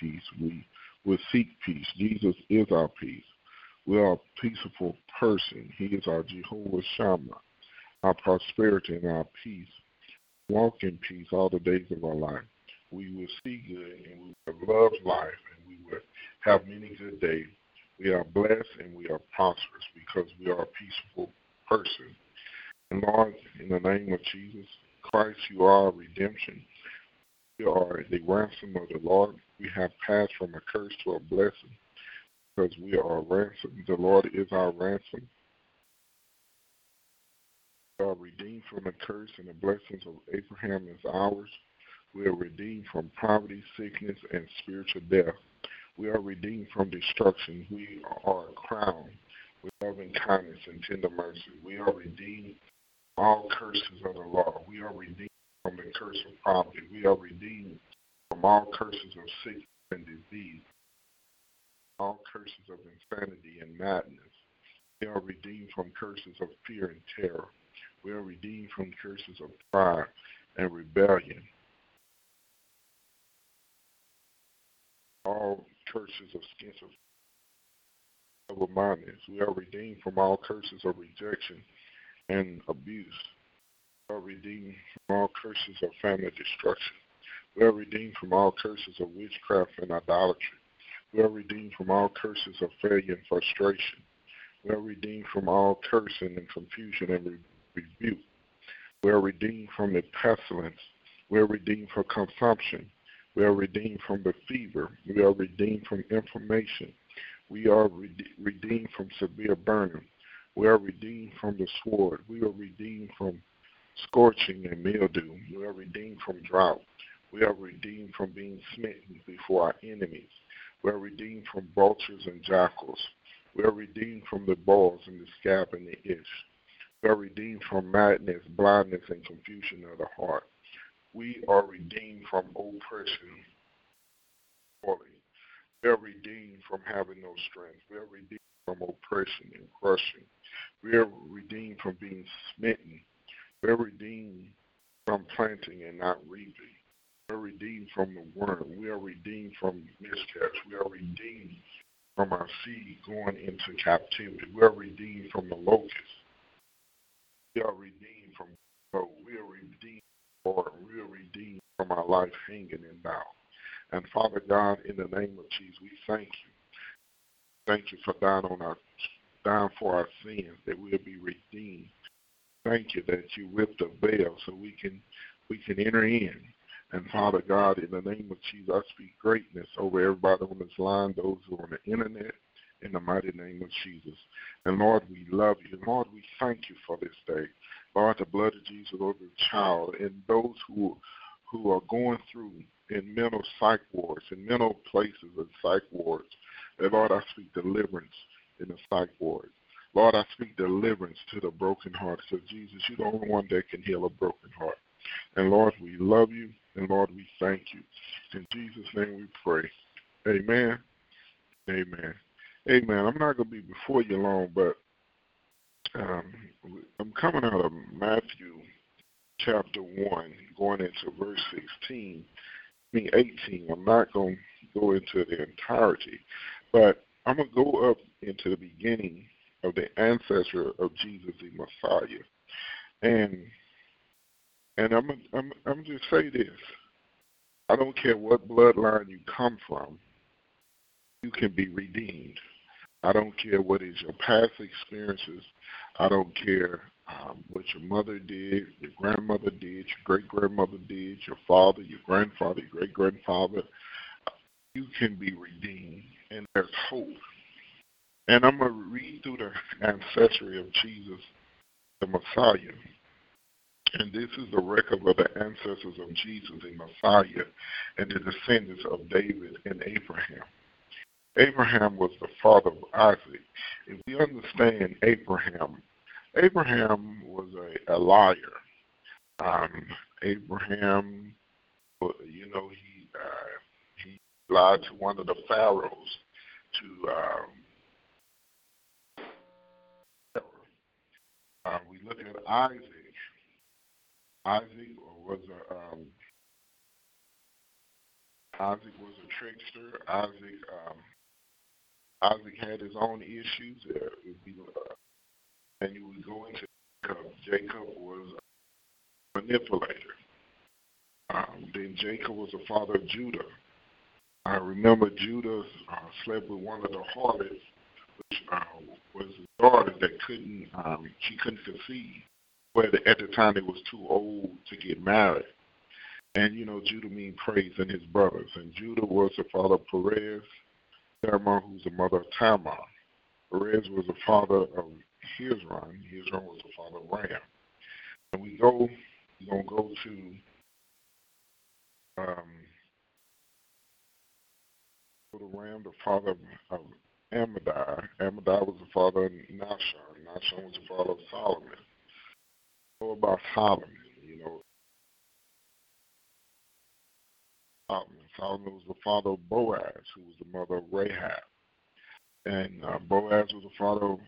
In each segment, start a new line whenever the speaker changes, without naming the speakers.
Peace. We will seek peace. Jesus is our peace. We are a peaceful person. He is our Jehovah Shammah, our prosperity and our peace. Walk in peace all the days of our life. We will see good and we will love life and we will have many good days. We are blessed and we are prosperous because we are a peaceful person. And Lord, in the name of Jesus Christ, you are redemption. You are the ransom of the Lord. We have passed from a curse to a blessing because we are ransomed. The Lord is our ransom. We are redeemed from the curse and the blessings of Abraham is ours. We are redeemed from poverty, sickness, and spiritual death. We are redeemed from destruction. We are crowned with loving kindness and tender mercy. We are redeemed from all curses of the law. We are redeemed from the curse of poverty. We are redeemed from all curses of sickness and disease, all curses of insanity and madness. We are redeemed from curses of fear and terror. We are redeemed from curses of pride and rebellion. All curses of schizophrenia, double-mindedness. We are redeemed from all curses of rejection and abuse. Are redeemed from all curses of family destruction. We are redeemed from all curses of witchcraft and idolatry. We are redeemed from all curses of failure and frustration. We are redeemed from all cursing and confusion and re- rebuke. We are redeemed from the pestilence. We are redeemed from consumption. We are redeemed from the fever. We are redeemed from inflammation. We are rede- redeemed from severe burning. We are redeemed from the sword. We are redeemed from scorching and mildew. We are redeemed from drought. We are redeemed from being smitten before our enemies. We are redeemed from vultures and jackals. We are redeemed from the boils and the scab and the itch. We are redeemed from madness, blindness, and confusion of the heart. We are redeemed from oppression. We are redeemed from having no strength. We are redeemed from oppression and crushing. We are redeemed from being smitten. We are redeemed from planting and not reaping. We are redeemed from the worm. We are redeemed from miscaps. We are redeemed from our seed going into captivity. We are redeemed from the locust. We are redeemed from. We are redeemed, Lord. We are redeemed from our life hanging in doubt. And Father God, in the name of Jesus, we thank you. Thank you for dying on our dying for our sins, that we'll be redeemed. Thank you that you whipped the veil so we can we can enter in. And Father God, in the name of Jesus, I speak greatness over everybody on this line, those who are on the internet, in the mighty name of Jesus. And Lord, we love you. Lord, we thank you for this day. Lord, the blood of Jesus over the child and those who who are going through in mental psych wards, in mental places and psych wards. And Lord, I speak deliverance in the psych ward. Lord, I speak deliverance to the broken heart. So, Jesus, you're the only one that can heal a broken heart. And Lord, we love you. And Lord, we thank you. In Jesus' name we pray. Amen. Amen. Amen. I'm not going to be before you long, but um, I'm coming out of Matthew chapter 1, going into verse 16, I mean 18. I'm not going to go into the entirety, but I'm going to go up into the beginning of the ancestor of Jesus the Messiah. And and I'm I'm I'm just say this. I don't care what bloodline you come from, you can be redeemed. I don't care what is your past experiences. I don't care um, what your mother did, your grandmother did, your great grandmother did, your father, your grandfather, your great grandfather. You can be redeemed, and there's hope. And I'm going to read through the ancestry of Jesus, the Messiah. And this is the record of the ancestors of Jesus, the Messiah, and the descendants of David and Abraham. Abraham was the father of Isaac. If we understand Abraham, Abraham was a, a liar. Um, Abraham, you know, he uh, he lied to one of the pharaohs to. Um, uh, we look at Isaac. Isaac was a um, Isaac was a trickster. Isaac um, Isaac had his own issues. Uh, uh, and you would go into Jacob. Jacob was a manipulator. Um, then Jacob was the father of Judah. I remember Judah uh, slept with one of the harlots, which uh, was daughter that couldn't, um, she couldn't conceive. But at the time, they was too old to get married. And you know, Judah means praise and his brothers. And Judah was the father of Perez, Tamar, who's the mother of Tamar. Perez was the father of Hezron. Hezron was the father of Ram. And we go, we're to go to um, go to Ram, the father of, of Ammadai. Ammadai was the father of Nahshon. Nahshon was the father of Solomon. Know about Solomon, you know. Solomon. Solomon was the father of Boaz, who was the mother of Rahab. And uh, Boaz was the father of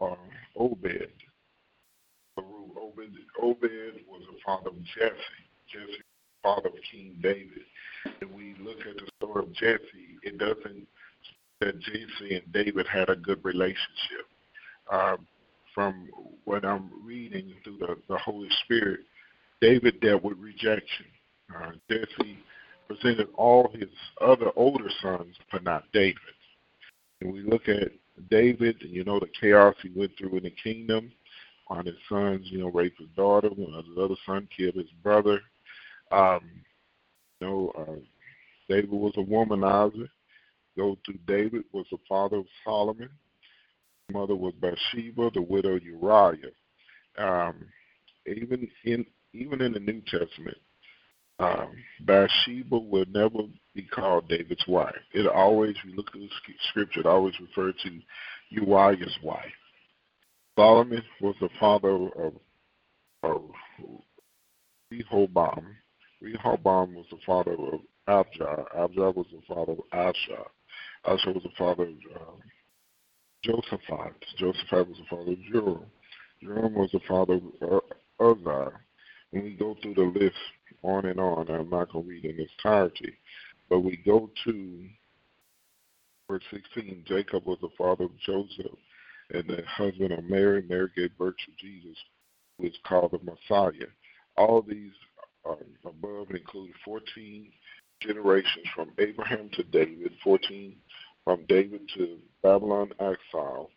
uh, Obed. Obed. Obed was the father of Jesse. Jesse was the father of King David. If we look at the story of Jesse, it doesn't that Jesse and David had a good relationship. Uh, from what I'm reading through the, the Holy Spirit, David dealt with rejection. Uh, Jesse presented all his other older sons, but not David. And we look at David, and you know the chaos he went through in the kingdom. On his sons, you know, raped his daughter. One his other son killed his brother. Um, you know, uh, David was a womanizer. Go to David was the father of Solomon. Mother was Bathsheba, the widow Uriah. Um, even in even in the New Testament, um, Bathsheba will never be called David's wife. It always, we look at the scripture, it always referred to Uriah's wife. Solomon was the father of, of Rehoboam. Rehoboam was the father of Abijah. Abijah was the father of Asa. Asa was the father of um, Josaphat. Was the father of Joram. Joram was the father of Uzziah. When we go through the list, on and on. I'm not going to read in its entirety. But we go to verse 16. Jacob was the father of Joseph and the husband of Mary. Mary gave birth to Jesus, who is called the Messiah. All these above include 14 generations from Abraham to David, 14 from David to Babylon exile,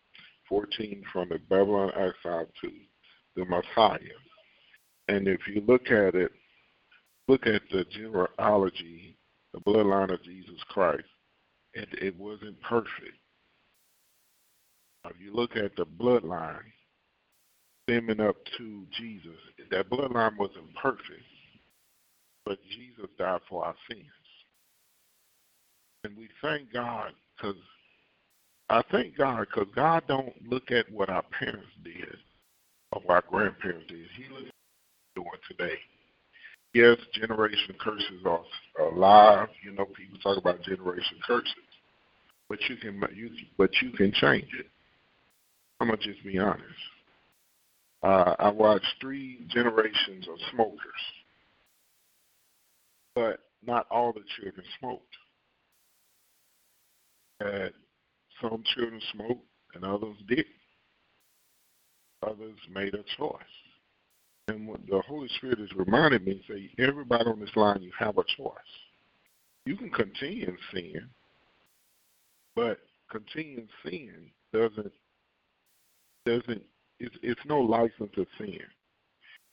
14 from the Babylon exile to the Messiah. And if you look at it, look at the genealogy, the bloodline of Jesus Christ, it, it wasn't perfect. If you look at the bloodline stemming up to Jesus, that bloodline wasn't perfect, but Jesus died for our sins. And we thank God because I thank God because God don't look at what our parents did or our grandparents did. He looks at what we're doing today yes, generation curses are alive. You know, people talk about generation curses, but you can you but you can change it. I'm gonna just be honest. Uh, I watched three generations of smokers, but not all the children smoked. And some children smoked and others didn't. Others made a choice. And what the Holy Spirit has reminded me, say, everybody on this line, you have a choice. You can continue in sin, but continuing sin doesn't doesn't it's it's no license to sin.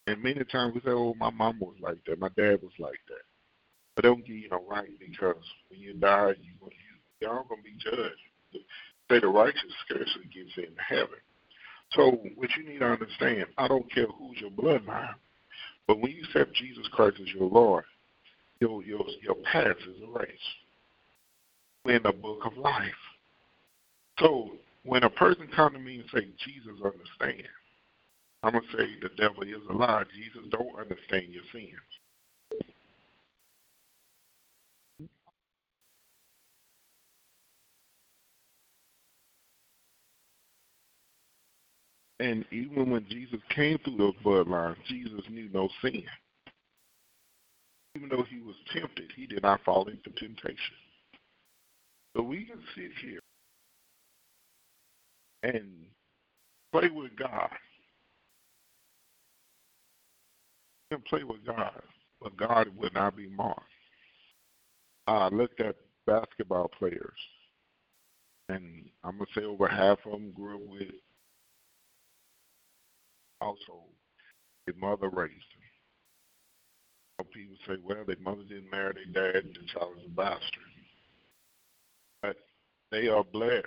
And many times we say, "Oh, my mom was like that, my dad was like that," but don't give you no right because when you die, you you y'all gonna be judged. The righteous scarcely gets into heaven. So what you need to understand, I don't care who's your bloodline. But when you accept Jesus Christ as your Lord, your your your past is erased. In the book of life. So when a person come to me and say Jesus understands, I'm gonna say the devil is a lie. Jesus don't understand your sins. And even when Jesus came through those bloodlines, Jesus knew no sin. Even though he was tempted, he did not fall into temptation. So we can sit here and play with God. We can play with God, but God will not be mocked. I looked at basketball players, and I'm gonna say over half of them grew up with household. Their mother raised them. People say, well, their mother didn't marry their dad, and the child is a bastard. But they are blessed.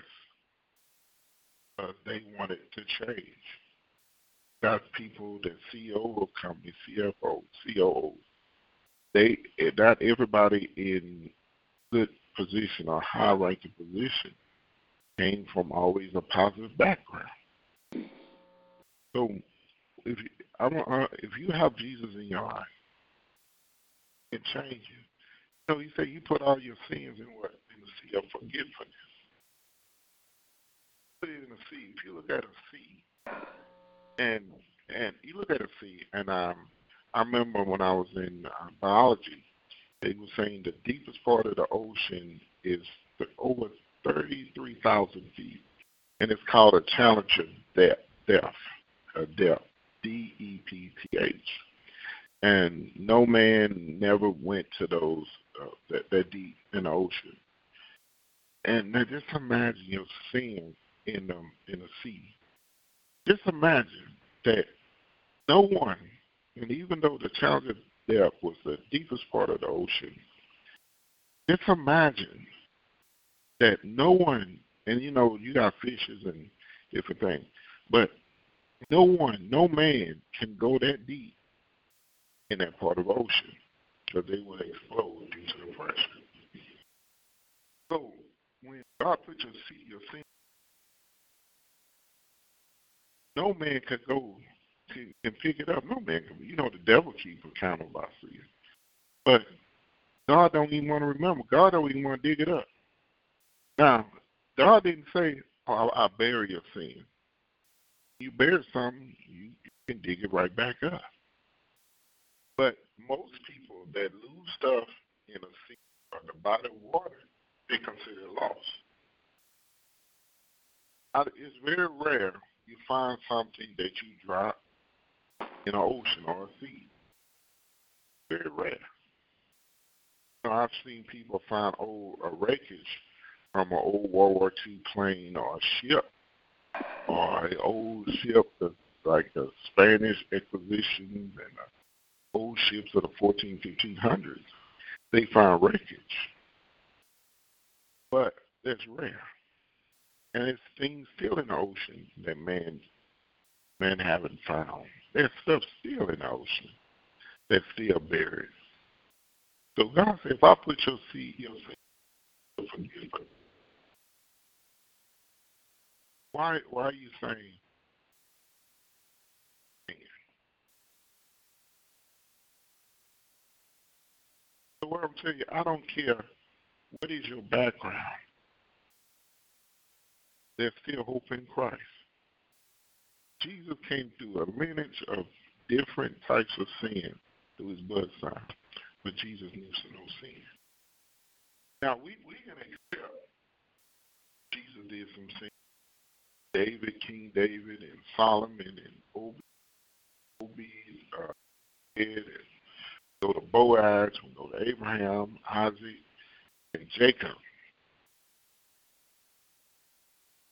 They wanted to change. Got people that CEO of companies, CFO, COO. They eh, not everybody in good position or high ranking position came from always a positive background. So if you, I if you have Jesus in your life, it changes you. Know, you say you put all your sins in what in the sea of forgiveness. Put it in the sea. If you look at a sea, and and you look at a sea, and um, I remember when I was in uh, biology, they were saying the deepest part of the ocean is the, over thirty-three thousand feet, and it's called a challenger depth. Depth. A depth. D E P T H. And no man never went to those uh, that, that deep in the ocean. And now just imagine your sin in the in the sea. Just imagine that no one, and even though the challenge of depth was the deepest part of the ocean, just imagine that no one, and you know you got fishes and different things, but no one, no man can go that deep in that part of the ocean because they will explode due to the pressure. So when God puts your seed, your sin, no man can go and pick it up. No man can. You know the devil keeps account of sin, but God don't even want to remember. God don't even want to dig it up. Now, God didn't say, oh, "I'll, I'll bury your sin." You bury something, you, can dig it right back up. But most people that lose stuff in a sea or the body of water, they consider it lost. It's very rare you find something that you drop in an ocean or a sea. Very rare. You know, I've seen people find old wreckage from an old World War II plane or a ship or an old ship like the Spanish Expositions and the old ships of the 14, 1500s. They find wreckage. But that's rare. And it's things still in the ocean that man man haven't found. There's stuff still in the ocean that's still buried. So God said, if I put your seed, your seed, forgive why why are you saying So what I'm telling you, I don't care what is your background. There's still hope in Christ. Jesus came through a lineage of different types of sin through his blood sign, but Jesus knew no sin. Now we we can accept Jesus did some sin. David, King David, and Solomon, and Obed, Obed uh, and go to Boaz, we go to Abraham, Isaac, and Jacob.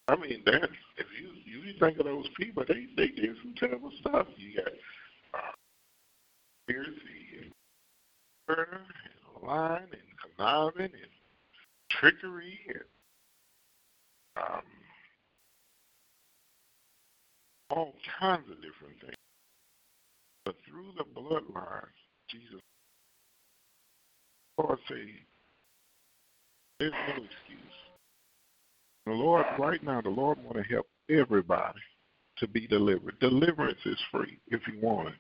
I mean, that if you you think of those people, they they did some terrible stuff. You got uh, conspiracy and murder and lying and conniving and trickery and um, all kinds of different things. But through the bloodline, Jesus, Lord say, there's no excuse. The Lord, right now, the Lord want to help everybody to be delivered. Deliverance is free if you want it.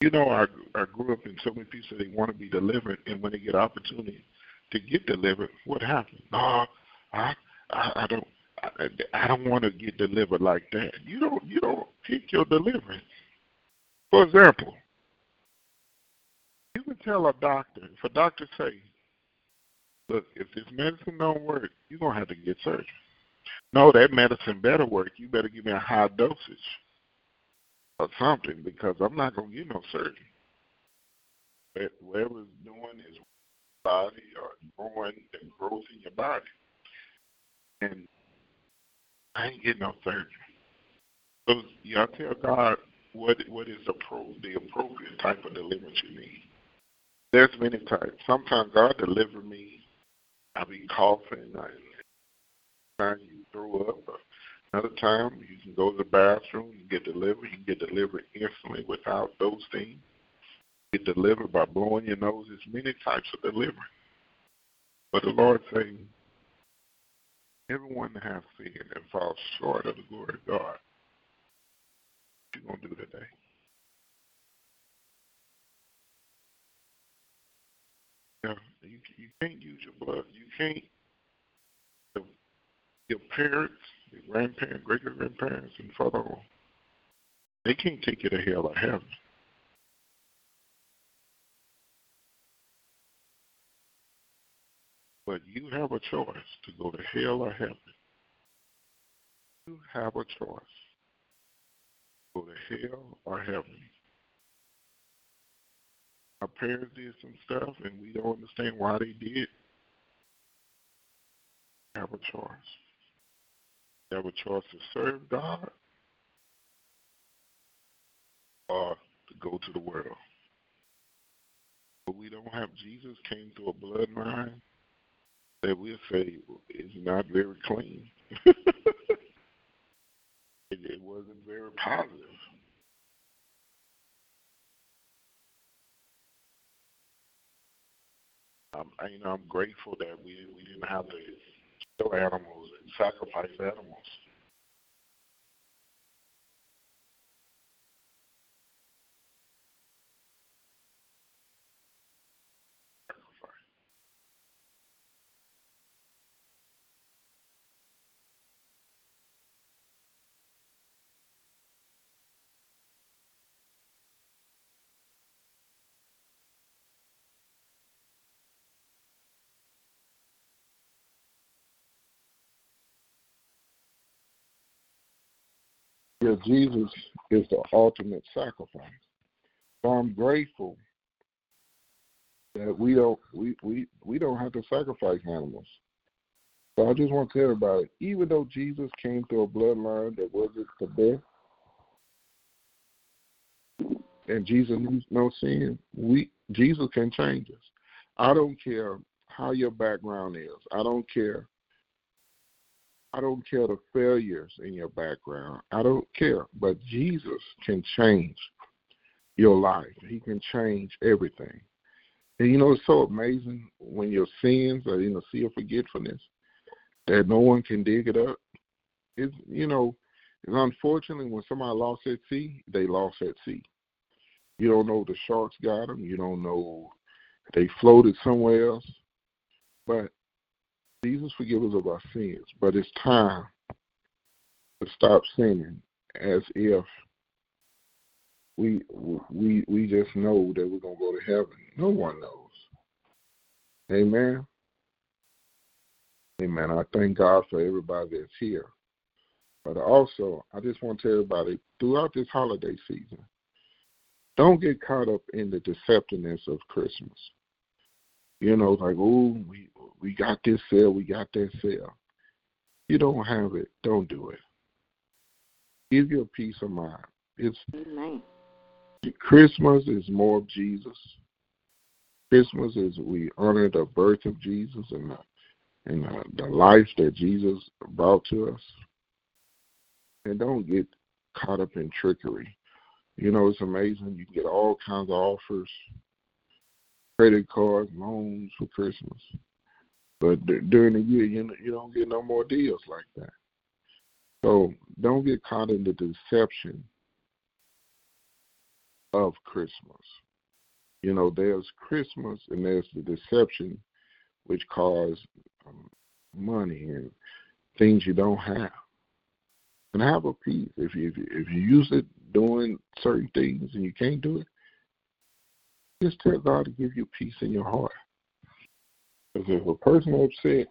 You know, I I grew up in so many people they want to be delivered, and when they get opportunity to get delivered, what happens? No, I I, I don't I, I don't want to get delivered like that. You don't you don't pick your deliverance. For example, you can tell a doctor if a doctor say, "Look, if this medicine don't work, you're gonna have to get surgery." No, that medicine better work. You better give me a high dosage or something because I'm not to get no surgery. But whatever's doing is body or growing and growth in your body. And I ain't getting no surgery. So y'all tell God what what is pro, the appropriate type of deliverance you need. There's many types. Sometimes God deliver me. I be coughing. I, you throw up. Another time, you can go to the bathroom, you get delivered. You can get delivered instantly without those things. Get delivered by blowing your nose. There's many types of deliverance. But the Lord saying, everyone that has sinned and falls short of the glory of God. What you gonna do today? Yeah, you you can't use your blood. You can't. Your parents your grandparents, great grandparents, and father, they can't take you to hell or heaven. But you have a choice to go to hell or heaven. You have a choice. Go to hell or heaven. Our parents did some stuff and we don't understand why they did. Have a choice. You have a choice to serve God or to go to the world. But we don't have Jesus came through a bloodline that we'll say is not very clean. it, it wasn't very positive. Um, I, you know, I'm grateful that we we didn't have to kill animals and sacrifice animals. Yeah, Jesus is the ultimate sacrifice. So I'm grateful that we don't we, we, we don't have to sacrifice animals. So I just want to tell everybody, even though Jesus came through a bloodline that wasn't the best, and Jesus needs no sin, we Jesus can change us. I don't care how your background is. I don't care I don't care the failures in your background. I don't care. But Jesus can change your life. He can change everything. And you know, it's so amazing when your sins are in a sea of forgetfulness that no one can dig it up. It's you know, it's unfortunately when somebody lost at sea, they lost at sea. You don't know the sharks got them. You don't know they floated somewhere else. But Jesus forgive us of our sins, but it's time to stop sinning as if we we we just know that we're gonna go to heaven. No one knows. Amen. Amen. I thank God for everybody that's here. But also, I just want to tell everybody throughout this holiday season, don't get caught up in the deceptiveness of Christmas. You know, like, oh, we we got this sale, we got that sale. You don't have it, don't do it. Give your peace of mind. It's Amen. Christmas is more of Jesus. Christmas is we honor the birth of Jesus and the, and the, the life that Jesus brought to us. And don't get caught up in trickery. You know, it's amazing. You can get all kinds of offers, credit cards, loans for Christmas. But during the year, you you don't get no more deals like that. So don't get caught in the deception of Christmas. You know, there's Christmas and there's the deception, which cause um, money and things you don't have. And have a peace. If you, if you if you use it doing certain things and you can't do it, just tell God to give you peace in your heart. Because if a person upset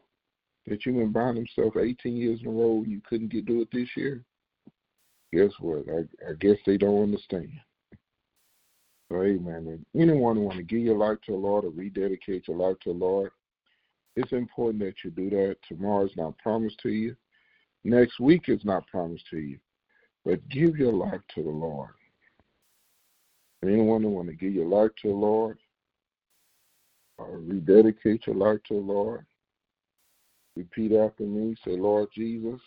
that you've been buying themselves 18 years in a row and you couldn't get do it this year, guess what? I, I guess they don't understand. So, amen. Anyone who want to give your life to the Lord or rededicate your life to the Lord, it's important that you do that. Tomorrow is not promised to you. Next week is not promised to you. But give your life to the Lord. Anyone who want to give your life to the Lord or Uh, rededicate your life to the Lord, repeat after me. Say, Lord Jesus.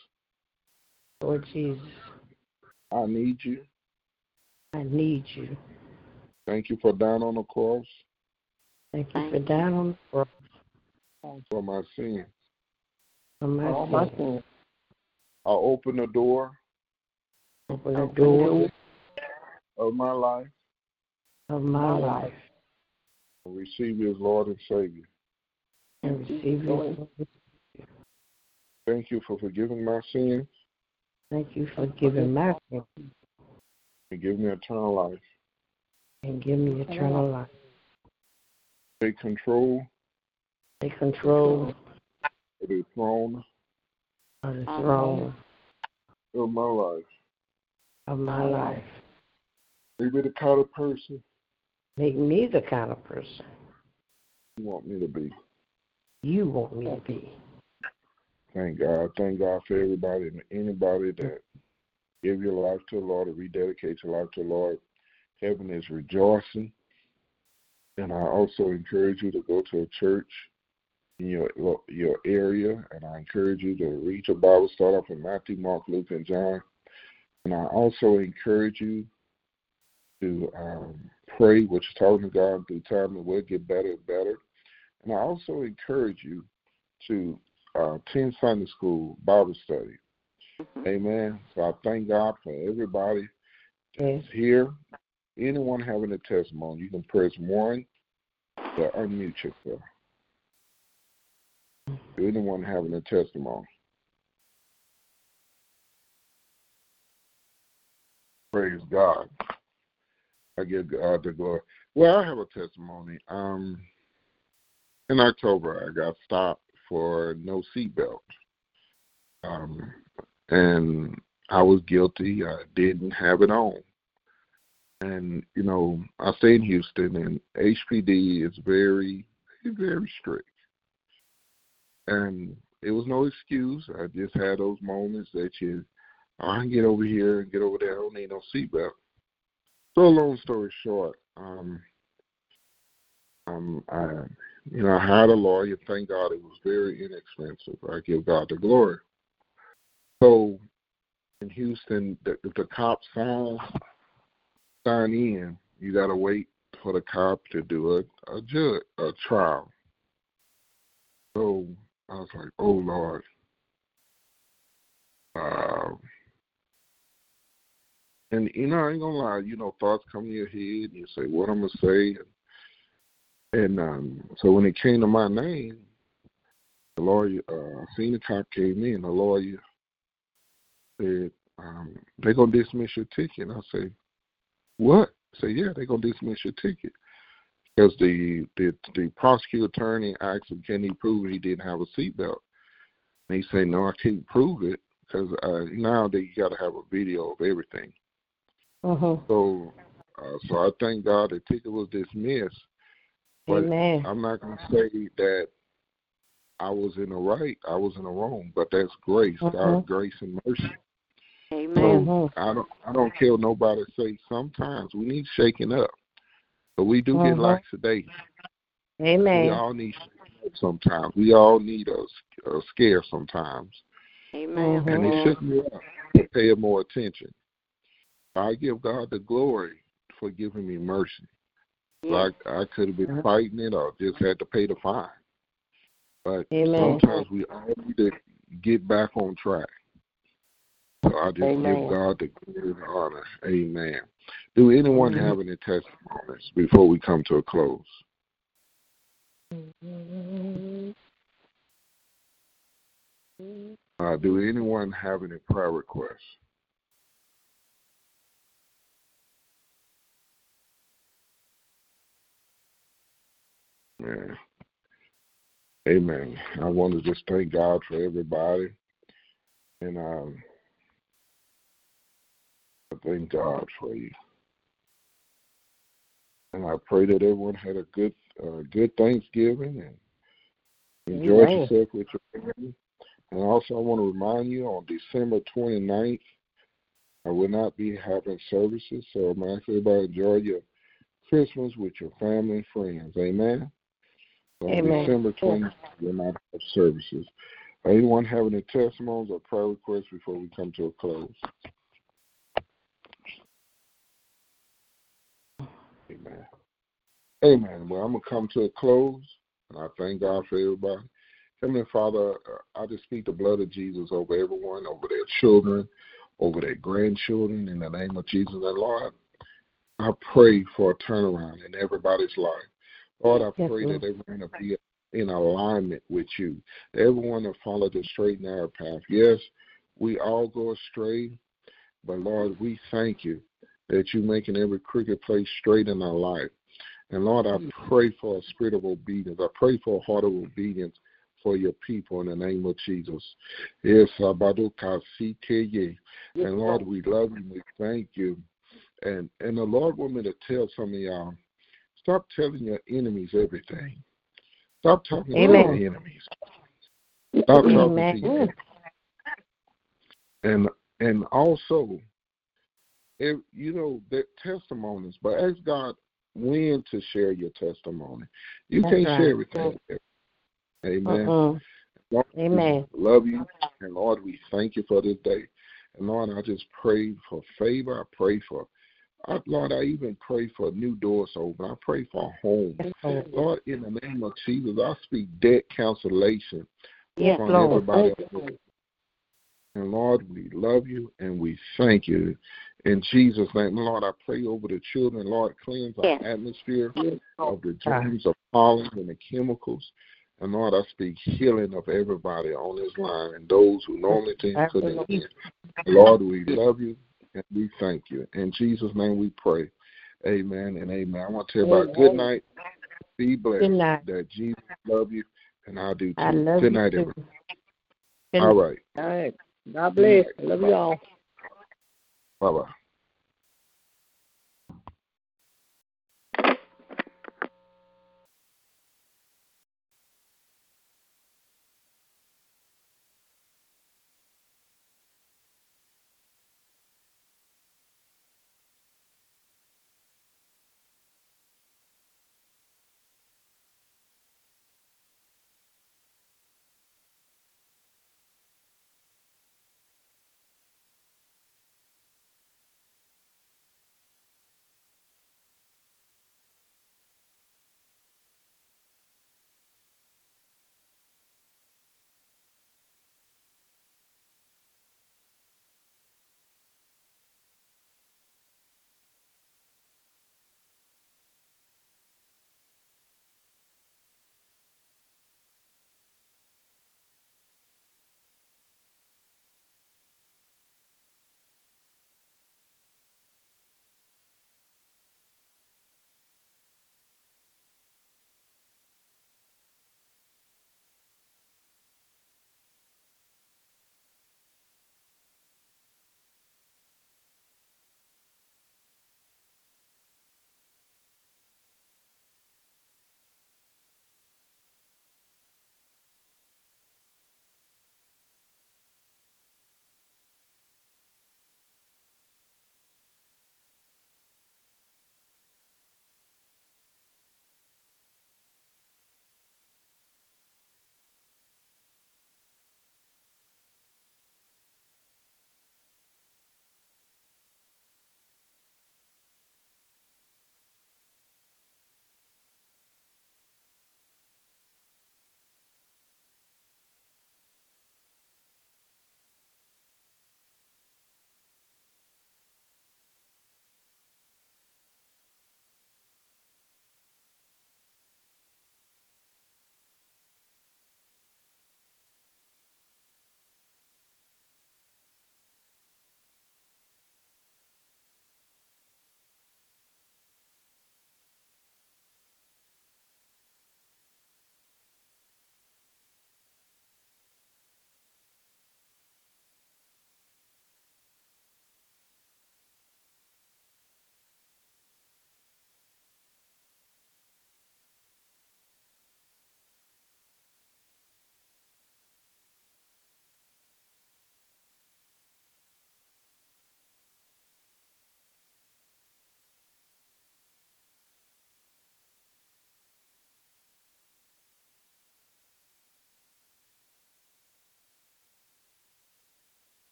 Lord Jesus.
I need you.
I need you.
Thank you for dying on the cross.
Thank you for dying on the cross.
For my sins.
For my sins.
I open the door.
Open the door
of my life.
Of my life.
Receive you as Lord and Savior.
And receive you.
Thank you for forgiving my sins.
Thank you for giving my sins.
And give me eternal life
and give me eternal life.
Take control.
Take control
of the throne.
Of the throne.
Of my life.
Of my life.
Me the kind of person.
Make me the kind of person.
You want me to be.
You want me to be.
Thank God. Thank God for everybody and anybody that give your life to the Lord or rededicate your life to the Lord. Heaven is rejoicing. And I also encourage you to go to a church in your your area, and I encourage you to read your Bible, start off in Matthew, Mark, Luke, and John. And I also encourage you to um, pray, which is talking to God through time, and we'll get better and better. And I also encourage you to uh, attend Sunday school Bible study. Mm-hmm. Amen. So I thank God for everybody that's here Anyone having a testimony, you can press one to unmute yourself. Anyone having a testimony. Praise God. I give God the glory. Well, I have a testimony. Um, in October, I got stopped for no seatbelt. Um, and I was guilty. I didn't have it on and you know I stay in Houston, and HPD is very, very strict, and it was no excuse. I just had those moments that you, oh, I can get over here and get over there. I don't need no seatbelt. So long story short, um, um, I, you know, I hired a lawyer. Thank God it was very inexpensive. I give God the glory. So in Houston, the, the cop signs sign in, you got to wait for the cop to do a a judge a trial. So I was like, oh Lord. Uh, and you know, I ain't gonna lie, you know, thoughts come to your head, and you say, "What I'm gonna say?" And, and um, so when it came to my name, the lawyer, uh, seen the cop came in. The lawyer said, um, "They're gonna dismiss your ticket." And I say, what? Say, yeah, they're gonna dismiss your ticket because the the the prosecutor attorney asked him, can he prove he didn't have a seatbelt? And he said, no, I can't prove it because uh, nowadays you got to have a video of everything.
Uh-huh.
So, uh, so I thank God the ticket was dismissed. But
Amen.
I'm not gonna say that I was in the right, I was in the wrong, but that's grace, uh-huh. God's grace and mercy.
Amen.
So I don't I don't care what nobody say. Sometimes we need shaking up, but we do get like today.
Amen.
We all need sometimes. We all need a, a scare sometimes.
Amen.
And it shook me up to pay more attention. I give God the glory for giving me mercy.
Yes.
I, I could have been
Mhm.
fighting it or just had to pay the fine. But
Amen.
sometimes we all need to get back on track. So I just
Amen.
give God the glory and honor. Amen. Do anyone
Mhm.
have any testimonies before we come to a close? Uh, do anyone have any prayer requests? Yeah. Amen. I want to just thank God for everybody. And um, I thank God for you. And I pray that everyone had a good uh, good Thanksgiving and enjoy
Amen.
yourself with your family. And also, I want to remind you on December 29th, I will not be having services. So I'm asking everybody to enjoy your Christmas with your family and friends. Amen. On
Amen.
December 20th, we'll not have services. Anyone have any testimonies or prayer requests before we come to a close? Amen. Amen. Well, I'm going to come to a close, and I thank God for everybody. Heavenly Father, uh, I just speak the blood of Jesus over everyone, over their children, over their grandchildren, in the name of Jesus. And Lord, I pray for a turnaround in everybody's life. Lord, I
Yes,
pray
Lord.
that everyone will be in alignment with you. Everyone will follow the straight and narrow path. Yes, we all go astray, but Lord, we thank you that you're making every crooked place straight in our life. And Lord, I mm. pray for a spirit of obedience. I pray for a heart of obedience for your people in the name of Jesus. Yes, and Lord, we love you. We thank you. And and the Lord want me to tell some of y'all, stop telling your enemies everything. Stop talking
Amen.
to your enemies. Stop talking to
Amen.
your enemies. And and also, if you know that testimonies, but ask God when to share your testimony. You
That's
can't
right.
share everything. Amen.
Uh-uh.
Lord,
Amen.
love you. And Lord, we thank you for this day. And Lord, I just pray for favor. I pray for, I, Lord, I even pray for new doors open. I pray for a home.
Yes, Lord.
In the name of Jesus, I speak debt cancellation
Yes, Lord.
everybody. And Lord, we love you and we thank you. In Jesus' name, Lord, I pray over the children. Lord, cleanse our
Yes.
atmosphere
Yes,
of the germs of pollen and the chemicals. And Lord, I speak healing of everybody on this line and those who normally put it. Lord, we love you and we thank you. In Jesus' name we pray. Amen and amen. I want to tell everybody good night. Be blessed.
Good night.
That Jesus love you and I do too.
I love
good
you
night,
too.
everyone.
Good
All right.
All right. God bless. Love you all.
Bye bye.